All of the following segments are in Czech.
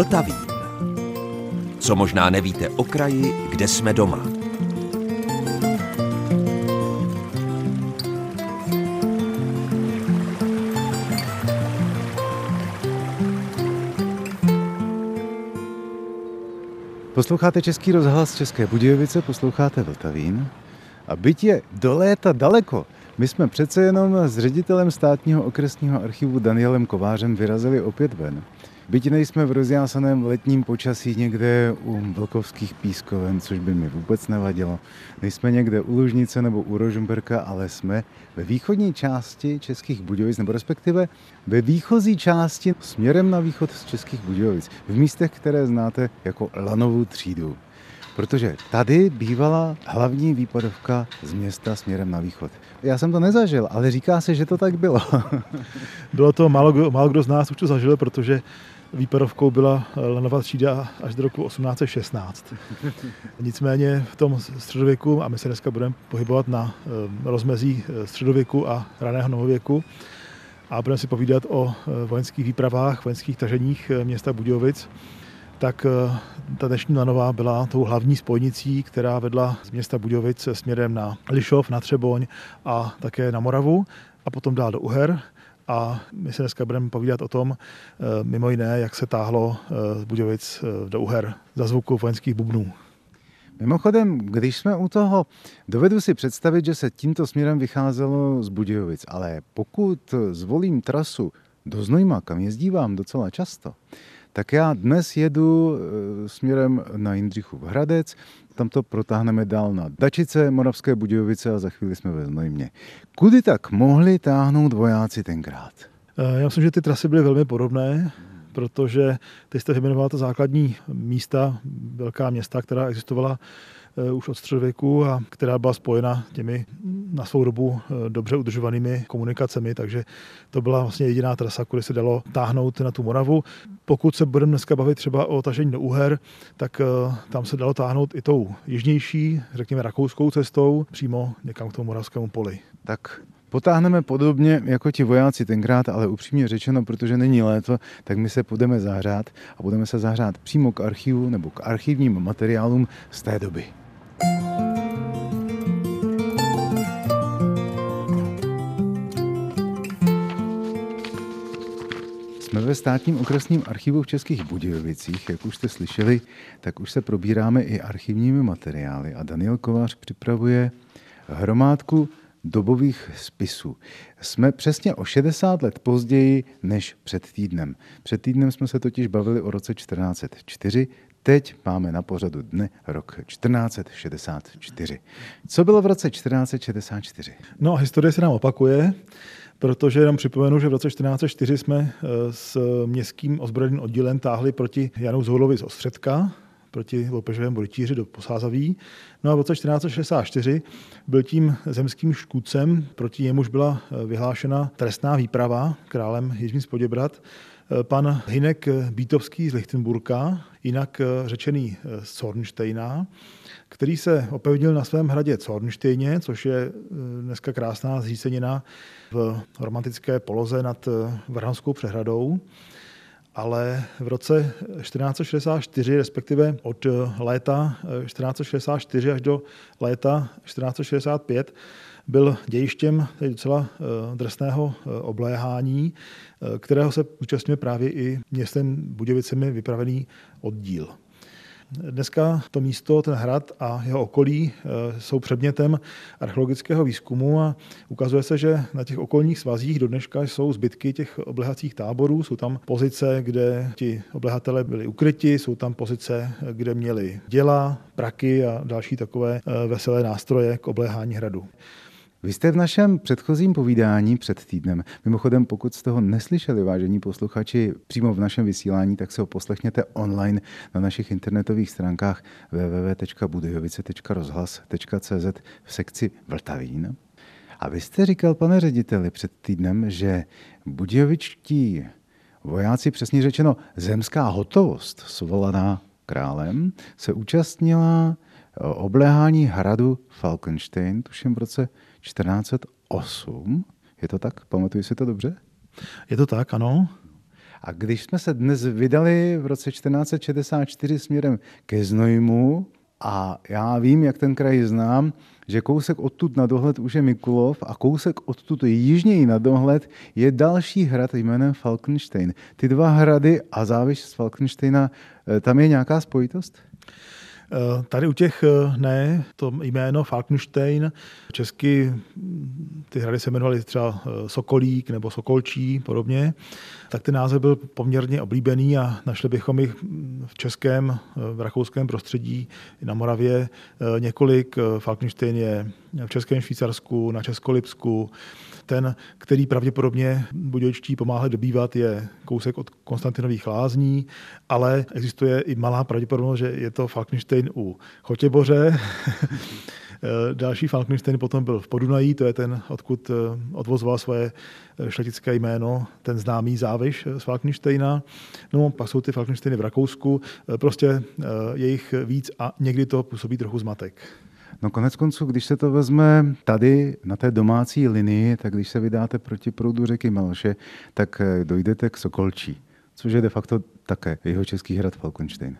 Vltavín. Co možná nevíte o kraji, kde jsme doma. Posloucháte Český rozhlas České Budějovice, posloucháte Vltavín. A byť je do léta daleko, my jsme přece jenom s ředitelem státního okresního archivu Danielem Kovářem vyrazili opět ven. Byť nejsme v rozjásaném letním počasí někde u Vlkovských pískoven, což by mi vůbec nevadilo. Nejsme někde u Lužnice nebo u Rožmberka, ale jsme ve východní části Českých Budějovic, nebo respektive ve výchozí části směrem na východ z Českých Budějovic. V místech, které znáte jako Lanovou třídu protože tady bývala hlavní výpadovka z města směrem na východ. Já jsem to nezažil, ale říká se, že to tak bylo. bylo to, málo, málo kdo z nás už to zažil, protože výpadovkou byla lanová třída až do roku 1816. Nicméně v tom středověku, a my se dneska budeme pohybovat na eh, rozmezí eh, středověku a raného novověku, a budeme si povídat o eh, vojenských výpravách, vojenských taženích města Budějovic, tak eh, ta dnešní lanová byla tou hlavní spojnicí, která vedla z města Budějovic směrem na Lišov, na Třeboň a také na Moravu a potom dál do Uher. A my se dneska budeme povídat o tom, eh, mimo jiné, jak se táhlo eh, z Budějovic do Uher za zvuku vojenských bubnů. Mimochodem, když jsme u toho, dovedu si představit, že se tímto směrem vycházelo z Budějovic, ale pokud zvolím trasu do Znojma, kam jezdívám docela často, tak já dnes jedu eh, směrem na Jindřichův Hradec, tam to protáhneme dál na Dačice, Moravské Budějovice a za chvíli jsme ve Znojmě. Kudy tak mohli táhnout vojáci tenkrát? Eh, já myslím, že ty trasy byly velmi podobné, protože ty jste vyjmenovala ta základní místa, velká města, která existovala už od středověku a která byla spojena těmi na svou dobu eh, dobře udržovanými komunikacemi, takže to byla vlastně jediná trasa, kudy se dalo táhnout na tu Moravu. Pokud se budeme dneska bavit třeba o tažení do Uher, tak eh, tam se dalo táhnout i tou jižnější, řekněme rakouskou cestou, přímo někam k tomu moravskému poli. Tak Potáhneme podobně jako ti vojáci tenkrát, ale upřímně řečeno, protože není léto, tak my se budeme zahřát a budeme se zahřát přímo k archivu nebo k archivním materiálům z té doby. Jsme ve státním okresním archivu v Českých Budějovicích. Jak už jste slyšeli, tak už se probíráme i archivními materiály a Daniel Kovář připravuje hromádku dobových spisů. Jsme přesně o 60 let později než před týdnem. Před týdnem jsme se totiž bavili o roce 1404, Teď máme na pořadu dne rok 1464. Co bylo v roce 1464? No, historie se nám opakuje, protože jenom připomenu, že v roce 1404 jsme eh, s městským ozbrojeným oddílem táhli proti Janu Zhoulovi z Ostředka, proti loupežovému rytíři do Posázaví. No a v roce 1464 byl tím zemským škůdcem, proti němuž byla eh, vyhlášena trestná výprava králem Jiřmí z pan Hinek Bítovský z Lichtenburka, jinak eh, řečený eh, z Zornsteina, který se opevnil na svém hradě Zornsteině, což je eh, dneska krásná zřícenina v romantické poloze nad Vrhanskou přehradou. Ale v roce 1464, respektive od léta 1464 až do léta 1465, byl dějištěm docela eh, drsného eh, obléhání, eh, kterého se účastňuje právě i městem Budějovicemi vypravený oddíl. Dneska to místo, ten hrad a jeho okolí jsou předmětem archeologického výzkumu a ukazuje se, že na těch okolních svazích do dneška jsou zbytky těch oblehacích táborů. Jsou tam pozice, kde ti oblehatelé byli ukryti, jsou tam pozice, kde měli děla, praky a další takové veselé nástroje k obléhání hradu. Vy jste v našem předchozím povídání před týdnem, mimochodem pokud jste ho neslyšeli, vážení posluchači, přímo v našem vysílání, tak se ho poslechněte online na našich internetových stránkách www.budejovice.rozhlas.cz v sekci Vltavín. A vy jste říkal, pane řediteli, před týdnem, že budějovičtí vojáci, přesně řečeno zemská hotovost svolaná králem, se účastnila obléhání hradu Falkenstein, tuším v roce 1408. Je to tak? Pamatuju si to dobře? Je to tak, ano. A když jsme se dnes vydali v roce 1464 směrem ke Znojmu, a já vím, jak ten kraj znám, že kousek odtud na dohled už je Mikulov a kousek odtud jižněji na dohled je další hrad jménem Falkenstein. Ty dva hrady a závěš z Falkensteina, eh, tam je nějaká spojitost? Eh, tady u těch eh, ne, to jméno Falkenstein, česky hm, ty hrady se jmenovaly třeba eh, Sokolík nebo Sokolčí podobně, tak ten název byl poměrně oblíbený a našli bychom jich hm, v českém, v rakouském prostředí, na Moravě několik. Falkenstein je v Českém Švýcarsku, na Českolipsku, ten, který pravděpodobně budějčtí pomáhali dobývat, je kousek od Konstantinových lázní, ale existuje i malá pravděpodobnost, že je to Falkenstein u Chotěboře. Další Falkenstein potom byl v Podunají, to je ten, odkud eh, odvozoval svoje eh, šletické jméno, ten známý záviš z Falkensteina. No, pak jsou ty Falkensteiny v Rakousku, eh, prostě je jich víc a někdy to působí trochu zmatek. No konec konců, když se to vezme tady na té domácí linii, tak když se vydáte proti proudu řeky Melše, tak eh, dojdete k Sokolčí, což je de facto také jeho český hrad Falkenstein.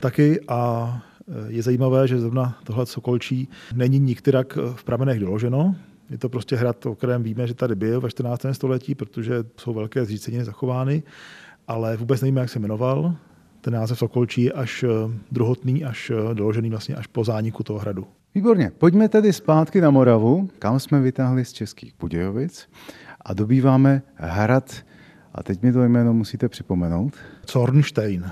Taky a eh, je zajímavé, že zrovna tohle Sokolčí není nikterak v pramenech doloženo. Je to prostě hrad, o kterém víme, že tady byl ve 14. století, protože jsou velké zříceniny zachovány, ale vůbec nevíme, jak se jmenoval ten název Sokolčí je až eh, druhotný, až eh, doložený vlastně až po zániku toho hradu. Výborně. Pojďme tedy zpátky na Moravu, kam jsme vytáhli z Českých Budějovic a dobýváme hrad, a teď mi to jméno musíte připomenout. Zornstein.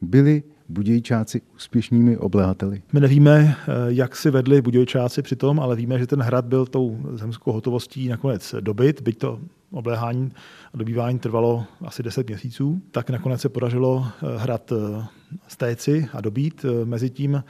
Byli Budějčáci úspěšnými obléhateli? My nevíme, eh, jak si vedli Budějčáci přitom, ale víme, že ten hrad byl tou zemskou hotovostí nakonec dobyt, byť to obléhání a dobývání trvalo asi 10 měsíců, tak nakonec se podařilo eh, hrad eh, stéci a dobít. Mezitím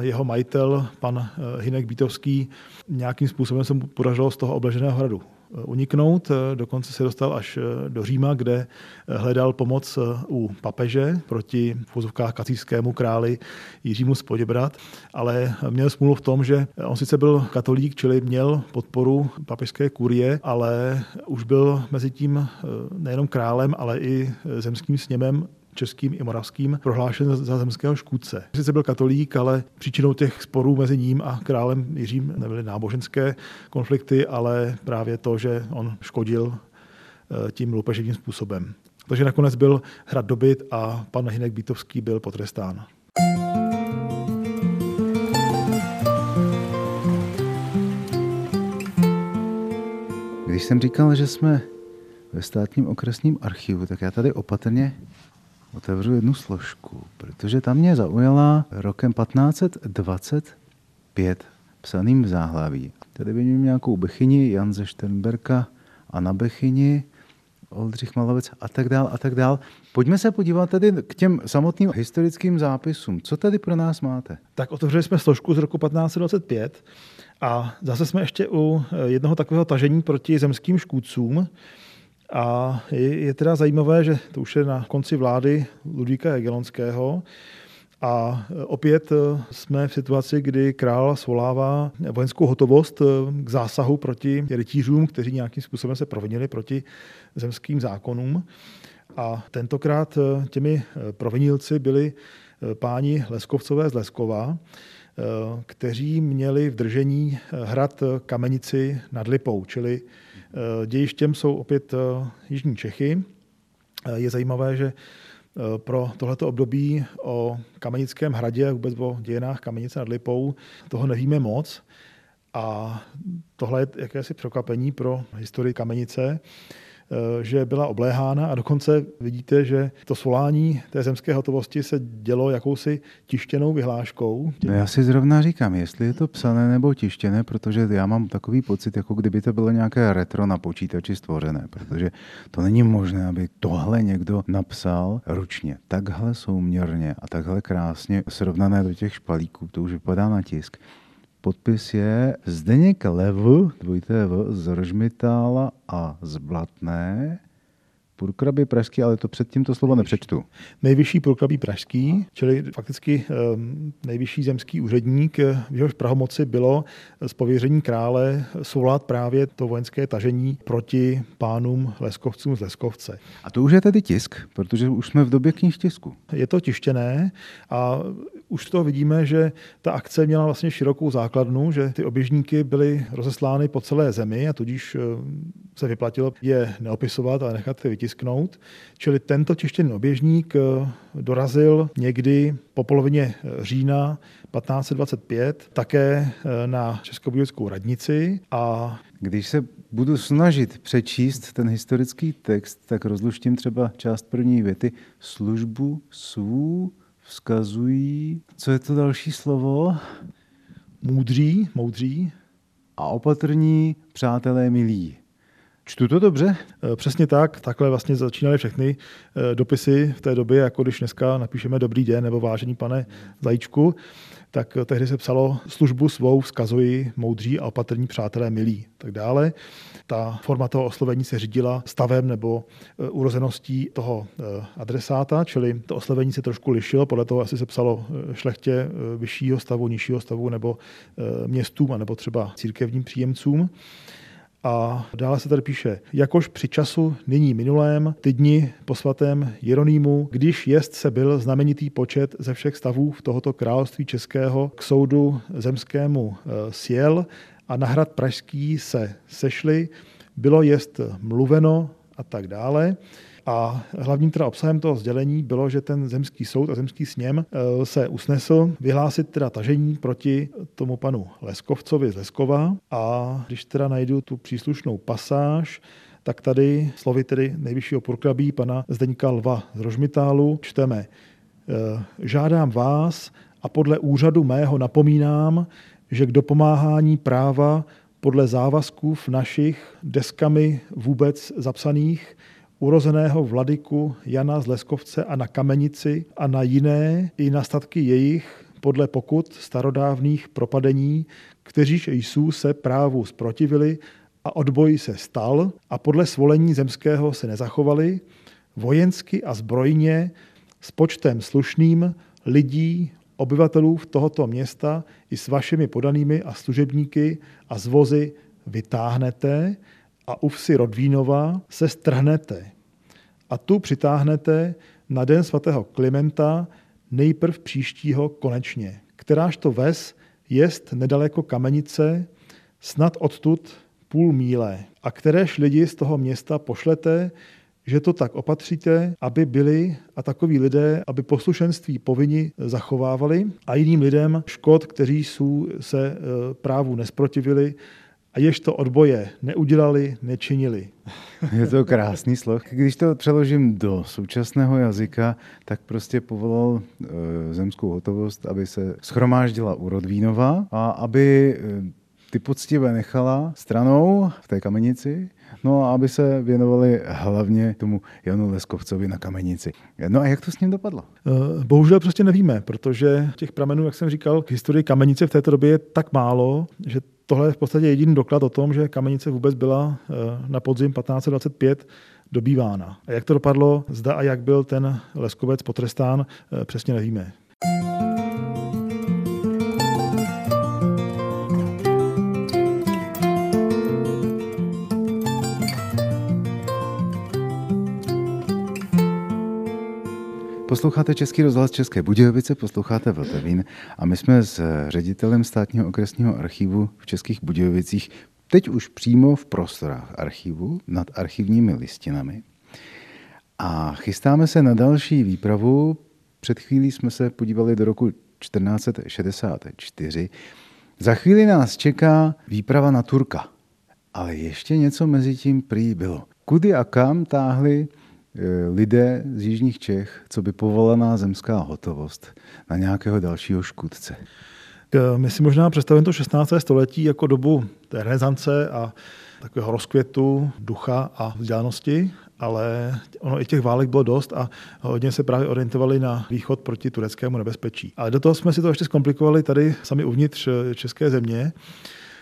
jeho majitel, pan Hinek Bítovský, nějakým způsobem se mu podařilo z toho obleženého hradu uniknout. Dokonce se dostal až do Říma, kde hledal pomoc u papeže proti v vozovkách kacířskému králi Jiřímu z Poděbrat, ale měl smůlu v tom, že on sice byl katolík, čili měl podporu papežské kurie, ale už byl mezi tím nejenom králem, ale i zemským sněmem českým i moravským prohlášen za zemského škůdce. Sice byl katolík, ale příčinou těch sporů mezi ním a králem Jiřím nebyly náboženské konflikty, ale právě to, že on škodil eh, tím loupeživým způsobem. Takže nakonec byl hrad dobyt a pan Hinek Bítovský byl potrestán. Když jsem říkal, že jsme ve státním okresním archivu, tak já tady opatrně otevřu jednu složku, protože tam mě zaujala rokem 1525 psaným v záhlaví. Tady vidím nějakou Bechyni, Jan ze Šternberka a na Bechyni, Oldřich Malovec a tak dál a tak dál. Pojďme se podívat tedy k těm samotným historickým zápisům. Co tady pro nás máte? Tak otevřeli jsme složku z roku 1525 a zase jsme ještě u jednoho takového tažení proti zemským škůdcům. A je, je teda zajímavé, že to už je na konci vlády Ludvíka Jagelonského, a opět jsme v situaci, kdy král svolává vojenskou hotovost k zásahu proti rytířům, kteří nějakým způsobem se provinili proti zemským zákonům. A tentokrát těmi provinilci byli páni Leskovcové z Leskova, kteří měli v držení hrad Kamenici nad Lipou, čili dějištěm jsou opět eh, Jižní Čechy. Eh, je zajímavé, že pro tohleto období o Kamenickém hradě, vůbec o dějinách Kamenice nad Lipou, toho nevíme moc. A tohle je jakési překvapení pro historii Kamenice. Eh, že byla obléhána a dokonce vidíte, že to svolání té zemské hotovosti se dělo jakousi tištěnou vyhláškou. No já si zrovna říkám, jestli je to psané nebo tištěné, protože já mám takový pocit, jako kdyby to bylo nějaké retro na počítači stvořené, protože to není možné, aby tohle někdo napsal ručně, takhle souměrně a takhle krásně srovnané do těch špalíků, to už vypadá na tisk. Podpis je Zdeněk Lev, dvojité V, z Rožmitála a z Blatné, Purkrabi pražský, ale to předtím to slovo nepřečtu. Nejvyšší purkrabí pražský, čili fakticky um, nejvyšší zemský úředník, v jehož prahomoci bylo z pověření krále svolat právě to vojenské tažení proti pánům leskovcům z Leskovce. A to už je tedy tisk, protože už jsme v době knihtisku. Je to tištěné a už toho vidíme, že ta akce měla vlastně širokou základnu, že ty oběžníky byly rozeslány po celé zemi a tudíž eh, se vyplatilo je neopisovat a nechat je vytisknout. Čili tento tištěný oběžník eh, dorazil někdy po polovině eh, října 1525 také na Českobudějskou radnici a když se budu snažit přečíst ten historický text, tak rozluštím třeba část první věty. Službu svou vzkazují, co je to další slovo? Můdří, moudří. A opatrní, přátelé milí. Čtu to dobře? Eh, přesně tak. Takhle vlastně začínaly všechny eh, dopisy v té době, jako když dneska napíšeme dobrý den nebo vážený pane Zajíčku tak tehdy se psalo službu svou vzkazuji moudří a opatrní přátelé milí, tak dále. Ta forma toho oslovení se řídila stavem nebo urozeností toho adresáta, čili to oslovení se trošku lišilo, podle toho asi se psalo šlechtě vyššího stavu, nižšího stavu nebo městům, nebo třeba církevním příjemcům. A dále se tady píše, jakož při času nyní minulém, ty dni po svatém Jeronýmu, když jest se byl znamenitý počet ze všech stavů v tohoto království českého k soudu zemskému e, sjel a na hrad pražský se sešli, bylo jest mluveno a tak dále. A hlavním teda obsahem toho sdělení bylo, že ten zemský soud a zemský sněm eh, se usnesl vyhlásit teda tažení proti tomu panu Leskovcovi z Leskova. A když teda najdu tu příslušnou pasáž, tak tady slovy tedy nejvyššího purkrabí pana Zdeňka Lva z Rožmitálu čteme eh, Žádám vás a podle úřadu mého napomínám, že k dopomáhání práva podle závazků v našich deskami vůbec zapsaných urozeného vladyku Jana z Leskovce a na Kamenici a na jiné i na statky jejich podle pokut starodávných propadení, kteříž jsou se právu zprotivili a odboj se stal a podle svolení zemského se nezachovali, vojensky a zbrojně s počtem slušným lidí, obyvatelů v tohoto města i s vašimi podanými a služebníky a zvozy vytáhnete a u vsi Rodvínova se strhnete. A tu přitáhnete na den svatého Klimenta nejprv příštího konečně, kteráž to ves jest nedaleko kamenice, snad odtud půl míle, a kteréž lidi z toho města pošlete, že to tak opatříte, aby byli a takoví lidé, aby poslušenství povinni zachovávali a jiným lidem škod, kteří jsou se e, právu nesprotivili, a jež to odboje neudělali, nečinili. Je to krásný sloh. Když to přeložím do současného jazyka, tak prostě povolal e, zemskou hotovost, aby se schromáždila u Rodvínova a aby e, ty poctivé nechala stranou v té kamenici, no a aby se věnovali hlavně tomu Janu Leskovcovi na kamenici. No a jak to s ním dopadlo? E, bohužel prostě nevíme, protože těch pramenů, jak jsem říkal, k historii kamenice v této době je tak málo, že tohle je v podstatě jediný doklad o tom, že kamenice vůbec byla eh, na podzim 1525 dobývána. A jak to dopadlo, zda a jak byl ten leskovec potrestán, eh, přesně nevíme. Posloucháte Český rozhlas České Budějovice, posloucháte Vltavín a my jsme s ředitelem státního okresního archivu v Českých Budějovicích teď už přímo v prostorách archivu nad archivními listinami. A chystáme se na další výpravu. Před chvílí jsme se podívali do roku 1464. Za chvíli nás čeká výprava na Turka. Ale ještě něco mezi tím prý bylo. Kudy a kam táhli Eh, lidé z jižních Čech, co by povolaná zemská hotovost na nějakého dalšího škůdce. Eh, my si možná představujeme to 16. století jako dobu té renesance a takového rozkvětu ducha a vzdělanosti, ale ono i těch válek bylo dost a hodně se právě orientovali na východ proti tureckému nebezpečí. Ale do toho jsme si to ještě zkomplikovali tady sami uvnitř eh, české země.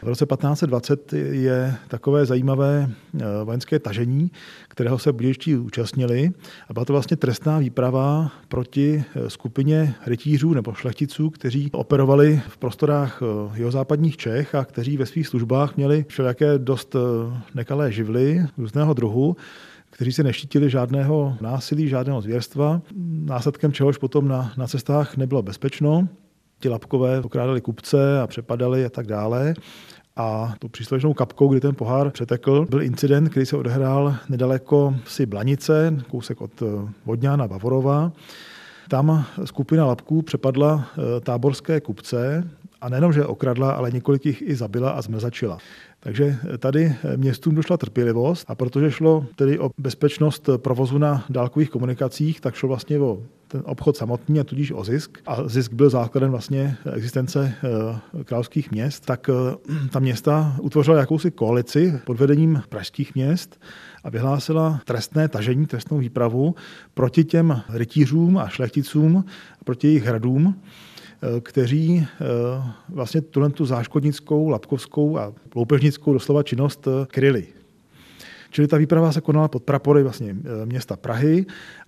V roce 1520 je takové zajímavé eh, vojenské tažení, kterého se budějští účastnili. A byla to vlastně trestná výprava proti eh, skupině rytířů nebo šlechticů, kteří operovali v prostorách jeho západních Čech a kteří ve svých službách měli všelijaké dost nekalé živly různého druhu kteří se neštítili žádného násilí, žádného zvěrstva, následkem čehož potom na, na cestách nebylo bezpečno. Ti lapkové okrádali kupce a přepadali a tak dále. A tu příslušnou kapkou, kdy ten pohár přetekl, byl incident, který se odehrál nedaleko si Blanice, kousek od eh, Vodňána Bavorova. Tam skupina lapků přepadla eh, táborské kupce a nejenom, že okradla, ale několik jich i zabila a zmrzačila. Takže tady městům došla trpělivost a protože šlo tedy o bezpečnost provozu na dálkových komunikacích, tak šlo vlastně o ten obchod samotný a tudíž o zisk. A zisk byl základem vlastně existence eh, královských měst, tak eh, ta města utvořila jakousi koalici pod vedením pražských měst a vyhlásila trestné tažení, trestnou výpravu proti těm rytířům a šlechticům, proti jejich hradům kteří eh, vlastně tuhle tu záškodnickou, lapkovskou a loupežnickou doslova činnost eh, kryli. Čili ta výprava se konala pod prapory vlastně města Prahy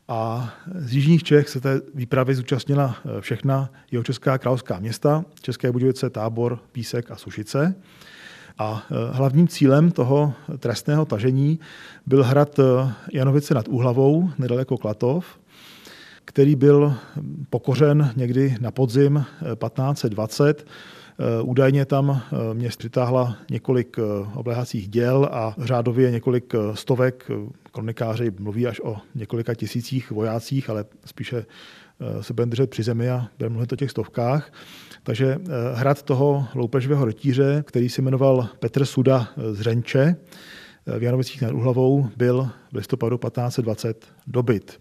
a z jižních Čech se té výpravy zúčastnila všechna jeho česká královská města, České Budějovice, Tábor, Písek a Sušice. A hlavním cílem toho trestného tažení byl hrad Janovice nad Úhlavou, nedaleko Klatov, který byl pokořen někdy na podzim 1520. Eh, eh, údajně tam eh, měst přitáhla několik obléhacích děl a řádově několik stovek, kronikáři mluví až o několika tisících vojácích, ale spíše se budeme držet při zemi a budeme mluvit o těch stovkách. Takže hrad toho loupežového rytíře, který se jmenoval Petr Suda z Řenče, v Janovicích nad Uhlavou byl v listopadu 1520 dobyt.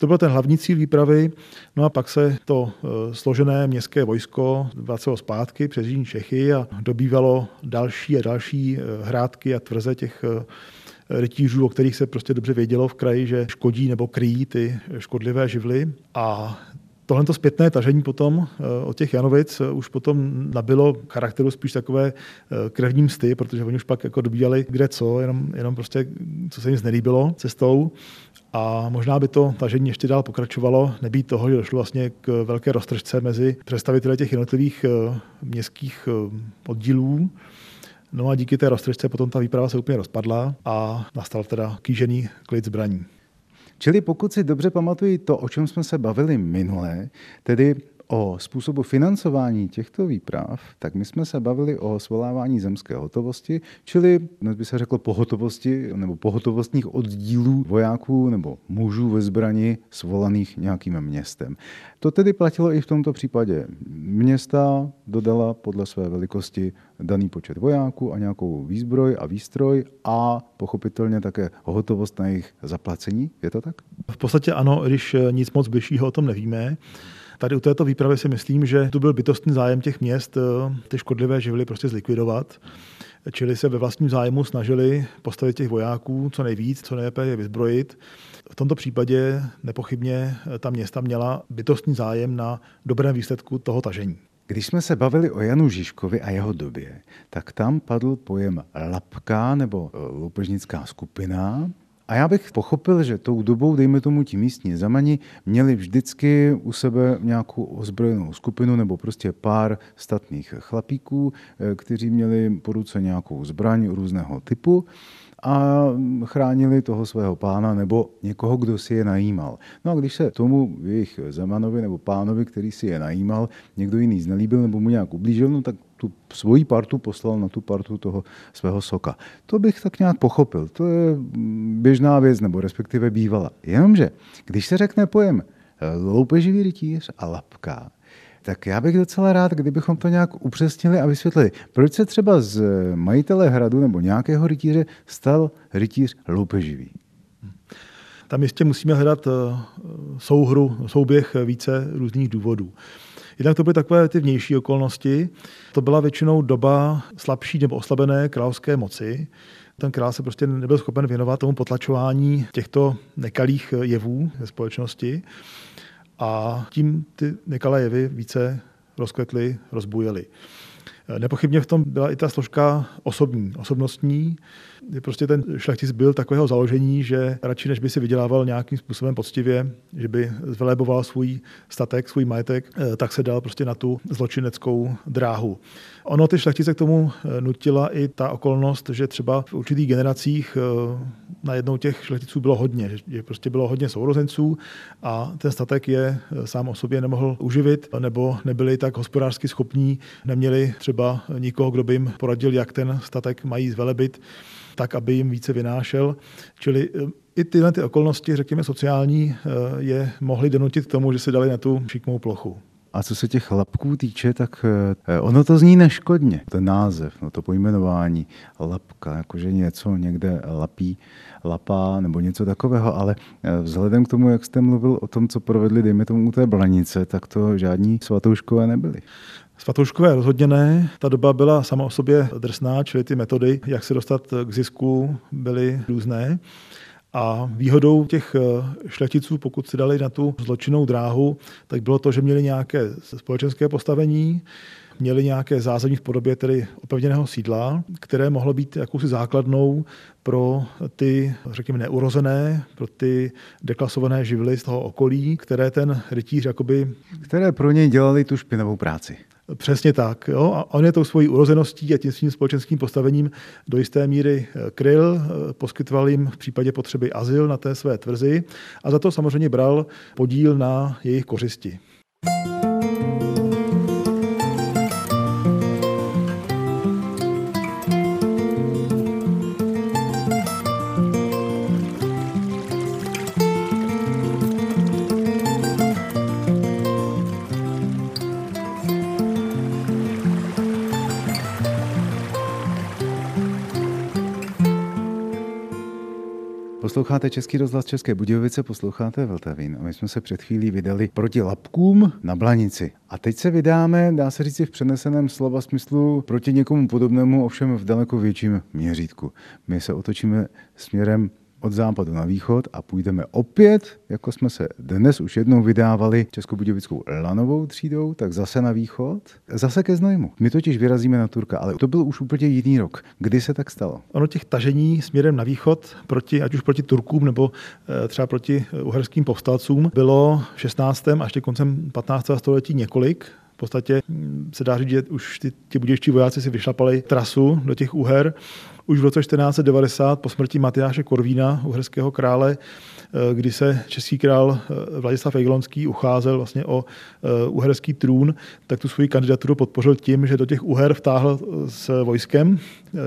To byl ten hlavní cíl výpravy. No a pak se to eh, složené městské vojsko vracelo zpátky přes Jižní Čechy a dobývalo další a další eh, hrádky a tvrze těch eh, rytířů, o kterých se prostě dobře vědělo v kraji, že škodí nebo kryjí ty škodlivé živly. A Tohle to zpětné tažení potom od těch Janovic už potom nabilo charakteru spíš takové krevní msty, protože oni už pak jako dobíjali kde co, jenom, jenom prostě, co se jim znelíbilo cestou. A možná by to tažení ještě dál pokračovalo, nebýt toho, že došlo vlastně k velké roztržce mezi představiteli těch jednotlivých eh, městských eh, oddílů. No a díky té roztržce potom ta výprava se úplně rozpadla a nastal teda kýžený klid zbraní. Čili pokud si dobře pamatuju to, o čem jsme se bavili minule, tedy o způsobu financování těchto výprav, tak my jsme se bavili o svolávání zemské hotovosti, čili dnes by se řeklo pohotovosti nebo pohotovostních oddílů vojáků nebo mužů ve zbrani svolaných nějakým městem. To tedy platilo i v tomto případě. Města dodala podle své velikosti daný počet vojáků a nějakou výzbroj a výstroj a pochopitelně také hotovost na jejich zaplacení. Je to tak? V podstatě ano, když nic moc bližšího o tom nevíme. Tady u této výpravy si myslím, že tu byl bytostný zájem těch měst eh, ty škodlivé živly prostě zlikvidovat. Čili se ve vlastním zájmu snažili postavit těch vojáků co nejvíc, co nejlépe je vyzbrojit. V tomto případě nepochybně eh, ta města měla bytostný zájem na dobrém výsledku toho tažení. Když jsme se bavili o Janu Žižkovi a jeho době, tak tam padl pojem lapka nebo eh, loupežnická skupina, a já bych pochopil, že tou dobou, dejme tomu ti místní zamani, měli vždycky u sebe nějakou ozbrojenou skupinu nebo prostě pár statných chlapíků, eh, kteří měli po ruce nějakou zbraň různého typu a chránili toho svého pána nebo někoho, kdo si je najímal. No a když se tomu jejich Zemanovi nebo pánovi, který si je najímal, někdo jiný znelíbil nebo mu nějak ublížil, no tak tu svoji partu poslal na tu partu toho svého soka. To bych tak nějak pochopil. To je běžná věc, nebo respektive bývala. Jenomže, když se řekne pojem eh, loupeživý rytíř a lapka, tak já bych docela rád, kdybychom to nějak upřesnili a vysvětlili. Proč se třeba z majitele hradu nebo nějakého rytíře stal rytíř loupeživý? Tam jistě musíme hledat eh, souhru, souběh více různých důvodů. Jednak to byly takové ty vnější okolnosti. To byla většinou doba slabší nebo oslabené královské moci. Ten král se prostě nebyl schopen věnovat tomu potlačování těchto nekalých jevů ve společnosti a tím ty nekalé jevy více rozkvetly, rozbujely. Nepochybně v tom byla i ta složka osobní, osobnostní, Prostě ten šlechtic byl takového založení, že radši než by si vydělával nějakým způsobem poctivě, že by zveleboval svůj statek, svůj majetek, eh, tak se dal prostě na tu zločineckou dráhu. Ono ty šlechtice k tomu eh, nutila i ta okolnost, že třeba v určitých generacích eh, na jednou těch šlechticů bylo hodně, že prostě bylo hodně sourozenců a ten statek je sám o sobě nemohl uživit, nebo nebyli tak hospodářsky schopní, neměli třeba nikoho, kdo by jim poradil, jak ten statek mají zvelebit tak, aby jim více vynášel. Čili eh, i tyhle ty okolnosti, řekněme sociální, eh, je mohly donutit k tomu, že se dali na tu šikmou plochu. A co se těch lapků týče, tak eh, ono to zní neškodně. Ten název, no to pojmenování lapka, jakože něco někde lapí, lapá nebo něco takového, ale vzhledem k tomu, jak jste mluvil o tom, co provedli, dejme tomu u té blanice, tak to žádní svatouškové nebyli. Svatouškové rozhodně ne. Ta doba byla sama o sobě drsná, čili ty metody, jak se dostat k zisku, byly různé. A výhodou těch eh, šlechticů, pokud si dali na tu zločinnou dráhu, tak bylo to, že měli nějaké společenské postavení, měli nějaké zázemí v podobě tedy opevněného sídla, které mohlo být jakousi základnou pro ty, řekněme, neurozené, pro ty deklasované živly z toho okolí, které ten rytíř jakoby... Které pro něj dělali tu špinavou práci. Přesně tak. Jo? A on je tou svojí urozeností a tím svým společenským postavením do jisté míry eh, kryl, eh, poskytoval jim v případě potřeby azyl na té své tvrzi a za to samozřejmě bral podíl na jejich kořisti. Posloucháte Český rozhlas České Budějovice, posloucháte Vltavín a my jsme se před chvílí vydali proti Lapkům na Blanici. A teď se vydáme, dá se říct v přeneseném slova smyslu, proti někomu podobnému, ovšem v daleko větším měřítku. My se otočíme směrem od západu na východ a půjdeme opět, jako jsme se dnes už jednou vydávali Českobudějovickou lanovou třídou, tak zase na východ, zase ke Znojmu. My totiž vyrazíme na Turka, ale to byl už úplně jiný rok. Kdy se tak stalo? Ono těch tažení směrem na východ, proti, ať už proti Turkům nebo eh, třeba proti eh, uherským povstalcům, bylo v 16. až koncem 15. století několik podstatě hm, se dá říct, že už ty, ti budějští vojáci si vyšlapali trasu do těch úher. Už v roce 1490 po smrti Matyáše Korvína, uherského krále, eh, kdy se český král eh, Vladislav Jagiellonský ucházel vlastně o eh, uherský trůn, tak tu svoji kandidaturu podpořil tím, že do těch uher vtáhl s vojskem.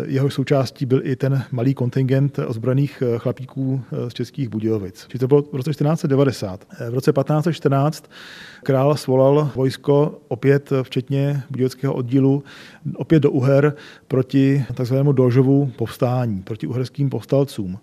Jeho součástí byl i ten malý kontingent ozbrojených chlapíků z českých Budějovic. Či to bylo v roce 1490. V roce 1514 král svolal vojsko opět včetně budějovického oddílu opět do Uher proti takzvanému Dožovu povstání, proti uherským povstalcům.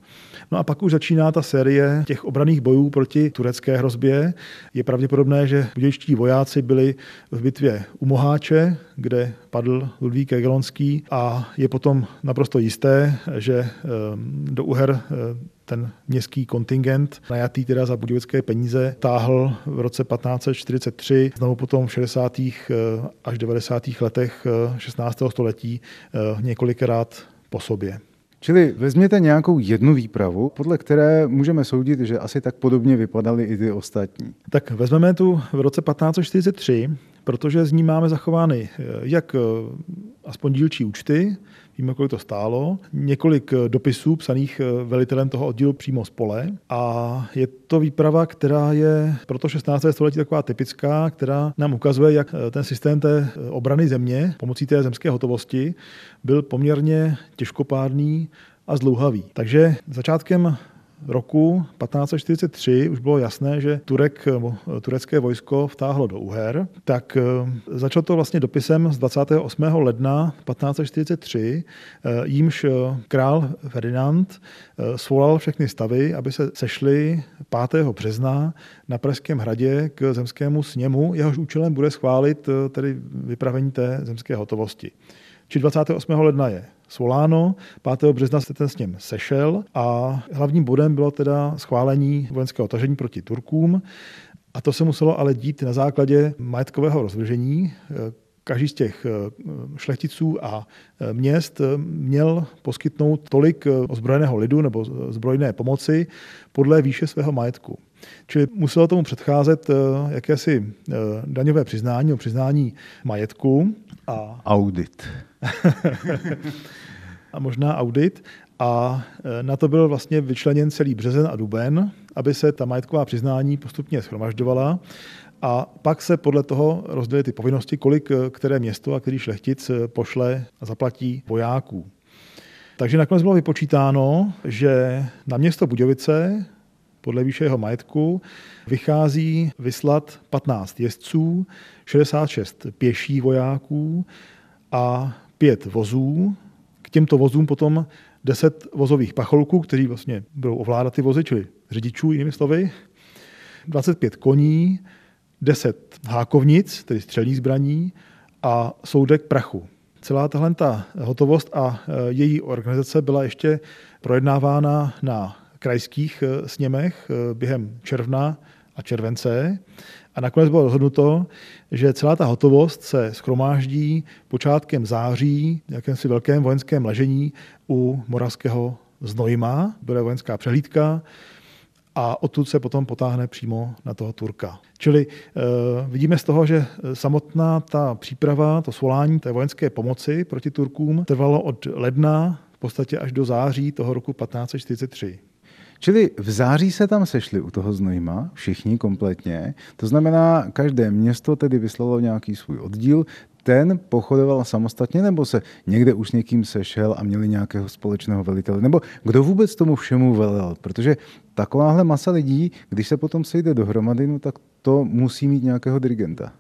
No a pak už začíná ta série těch obraných bojů proti turecké hrozbě. Je pravděpodobné, že budějští vojáci byli v bitvě u Moháče, kde padl Ludvík Jagelonský a je potom naprosto jisté, že ehm, do Uher ehm, ten městský kontingent, najatý teda za budějovické peníze, táhl v roce 1543, znovu potom v 60. Ehm, až 90. letech 16. století několikrát po sobě. Čili vezměte nějakou jednu výpravu, podle které můžeme soudit, že asi tak podobně vypadaly i ty ostatní. Tak vezmeme tu v roce 1543, protože z ní máme zachovány eh, jak eh, aspoň dílčí účty, víme, kolik to stálo, několik eh, dopisů psaných velitelem toho oddílu přímo z pole a je to výprava, která je pro to 16. století taková typická, která nám ukazuje, jak ten systém té obrany země pomocí té zemské hotovosti byl poměrně těžkopádný a zdlouhavý. Takže začátkem roku 1543 už bylo jasné, že Turek, turecké vojsko vtáhlo do Uher, tak eh, začalo to vlastně dopisem z 28. ledna 1543, eh, jímž eh, král Ferdinand svolal všechny stavy, aby se sešli 5. března na Pražském hradě k zemskému sněmu. Jehož účelem bude schválit tedy vypravení té zemské hotovosti. Či 28. ledna je svoláno, 5. března se ten s ním sešel a hlavním bodem bylo teda schválení vojenského tažení proti Turkům. A to se muselo ale dít na základě majetkového rozvržení. každý z těch šlechticů a měst měl poskytnout tolik ozbrojeného lidu nebo zbrojné pomoci podle výše svého majetku. Čili muselo tomu předcházet jakési daňové přiznání, přiznání majetku. A... Audit. a možná audit. A e, na to byl vlastně vyčleněn celý březen a duben, aby se ta majetková přiznání postupně schromažďovala. A pak se podle toho rozdělily ty povinnosti, kolik e, které město a který šlechtic e, pošle a zaplatí vojáků. Takže nakonec bylo vypočítáno, že na město Budějovice podle výše jeho majetku vychází vyslat 15 jezdců, 66 pěší vojáků a 5 vozů. K těmto vozům potom 10 vozových pacholků, kteří vlastně budou ovládat ty vozy, čili řidičů, jinými slovy, 25 koní, 10 hákovnic, tedy střelných zbraní a soudek prachu. Celá tahle ta hotovost a e, její organizace byla ještě projednávána na krajských e, sněmech e, během června a července. A nakonec bylo rozhodnuto, že celá ta hotovost se schromáždí počátkem září v jakémsi velkém vojenském ležení u moravského Znojma. Bude vojenská přehlídka a odtud se potom potáhne přímo na toho Turka. Čili e, vidíme z toho, že samotná ta příprava, to svolání té vojenské pomoci proti Turkům trvalo od ledna v podstatě až do září toho roku 1543. Čili v září se tam sešli u toho Znojma, všichni kompletně. To znamená, každé město tedy vyslalo nějaký svůj oddíl, ten pochodoval samostatně, nebo se někde už někým sešel a měli nějakého společného velitele? Nebo kdo vůbec tomu všemu velel? Protože takováhle masa lidí, když se potom sejde dohromady, no tak to musí mít nějakého dirigenta.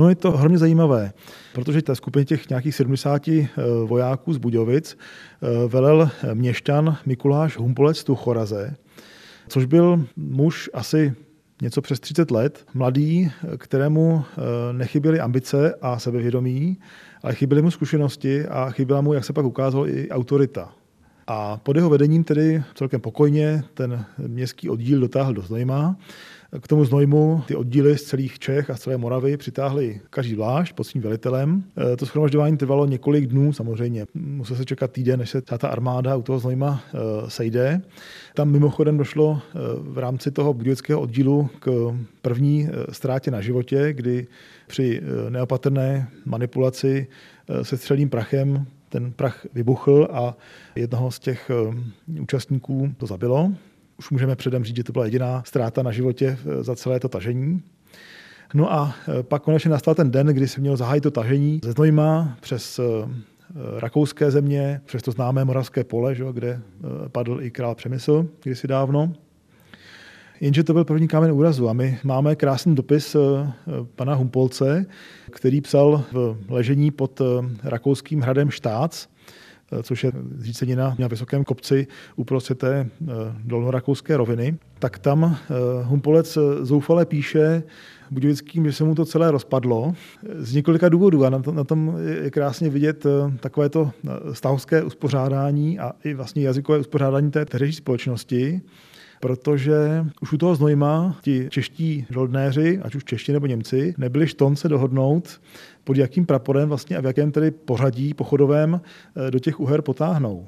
No je to hrozně zajímavé, protože ta skupina těch nějakých 70 eh, vojáků z Budějovic eh, velel měšťan Mikuláš Humpolec tu Choraze, což byl muž asi něco přes 30 let, mladý, kterému eh, nechyběly ambice a sebevědomí, ale chyběly mu zkušenosti a chyběla mu, jak se pak ukázalo, i autorita. A pod jeho vedením tedy celkem pokojně ten městský oddíl dotáhl do Znojma k tomu znojmu ty oddíly z celých Čech a z celé Moravy přitáhli každý zvlášť pod svým velitelem. E, to schromažďování trvalo několik dnů samozřejmě. Musel se čekat týden, než se ta armáda u toho znojma e, sejde. Tam mimochodem došlo e, v rámci toho budějovického oddílu k první ztrátě na životě, kdy při neopatrné manipulaci se střelným prachem ten prach vybuchl a jednoho z těch účastníků to zabilo už můžeme předem říct, že to byla jediná ztráta na životě eh, za celé to tažení. No a eh, pak konečně nastal ten den, kdy se mělo zahájit to tažení ze Znojma přes eh, rakouské země, přes to známé moravské pole, že, kde padl i král Přemysl kdysi dávno. Jenže to byl první kámen úrazu a my máme krásný dopis pana Humpolce, který psal v ležení pod rakouským hradem Štác, což je zřícenina na vysokém kopci uprostřed té eh, dolnorakouské roviny, tak tam eh, Humpolec zoufale píše Budějovickým, že se mu to celé rozpadlo. Z několika důvodů a na, to, na tom je krásně vidět takovéto stavovské uspořádání a i vlastně jazykové uspořádání té tehdejší společnosti, protože už u toho Znojma ti čeští žoldnéři, ať už čeští nebo Němci, nebyli štonce dohodnout, pod jakým praporem vlastně a v jakém tedy pořadí pochodovém eh, do těch uher potáhnou.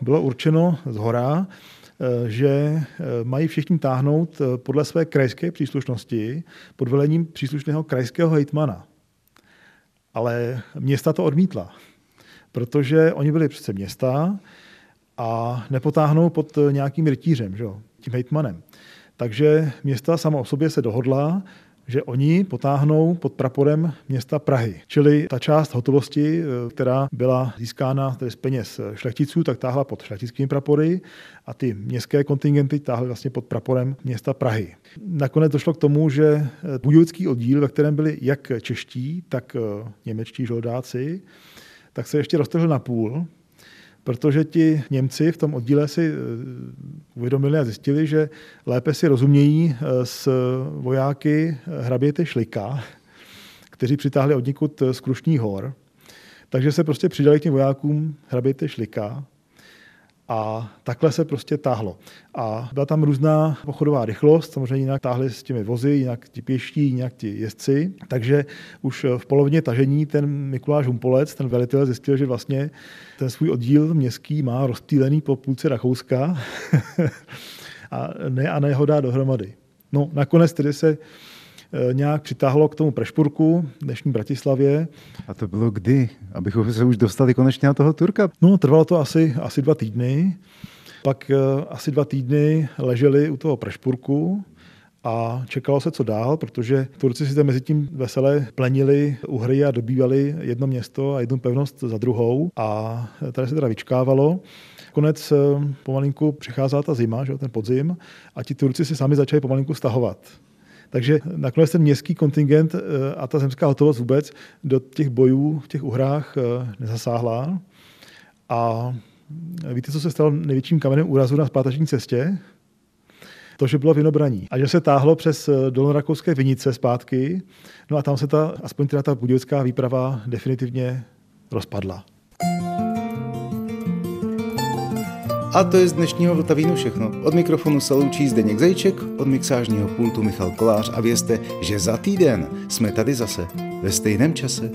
Bylo určeno z hora, eh, že eh, mají všichni táhnout podle své krajské příslušnosti pod velením příslušného krajského hejtmana. Ale města to odmítla, protože oni byli přece města a nepotáhnou pod nějakým rytířem, že? Tím hejtmanem. Takže města sama o sobě se dohodla, že oni potáhnou pod praporem města Prahy. Čili ta část hotovosti, eh, která byla získána tedy z peněz šlechticů, tak táhla pod šlechtickými prapory a ty městské kontingenty táhly vlastně pod praporem města Prahy. Nakonec došlo k tomu, že eh, budějovický oddíl, ve kterém byli jak čeští, tak eh, němečtí žoldáci, tak se ještě roztrhl na půl protože ti Němci v tom oddíle si eh, uvědomili a zjistili, že lépe si rozumějí eh, s vojáky hraběte Šlika, kteří přitáhli od někud z Krušní hor. Takže se prostě přidali k těm vojákům hraběte Šlika A takhle se prostě táhlo. A byla tam různá pochodová rychlost, samozřejmě jinak táhli s těmi vozy, jinak ti pěští, jinak ti jezdci. Takže už v polovině tažení ten Mikuláš Humpolec, ten velitel, zjistil, že vlastně ten svůj oddíl městský má rozptýlený po půlce Rakouska a ne a ne ho dá dohromady. No, nakonec tedy se nějak přitáhlo k tomu Prešpurku, dnešní Bratislavě. A to bylo kdy? Abychom se už dostali konečně na toho Turka? No, trvalo to asi, asi dva týdny. Pak uh, asi dva týdny leželi u toho Prešpurku a čekalo se, co dál, protože Turci si tam mezi tím veselé plenili uhry a dobývali jedno město a jednu pevnost za druhou a tady se teda vyčkávalo. Konec eh, pomalinku přicházela ta zima, že, ten podzim, a ti Turci si sami začali pomalinku stahovat. Takže nakonec ten městský kontingent eh, a ta zemská hotovost vůbec do těch bojů v těch uhrách eh, nezasáhla. A víte, co se stalo největším kamenem úrazu na zpáteční cestě? To, že bylo vinobraní. A že se táhlo přes eh, dolnorakouské vinice zpátky, no a tam se ta, aspoň teda ta budějovská výprava definitivně rozpadla. A to je z dnešního Vltavínu všechno. Od mikrofonu se loučí Zdeněk Zajček, od mixážního pultu Michal Kolář a vězte, že za týden jsme tady zase ve stejném čase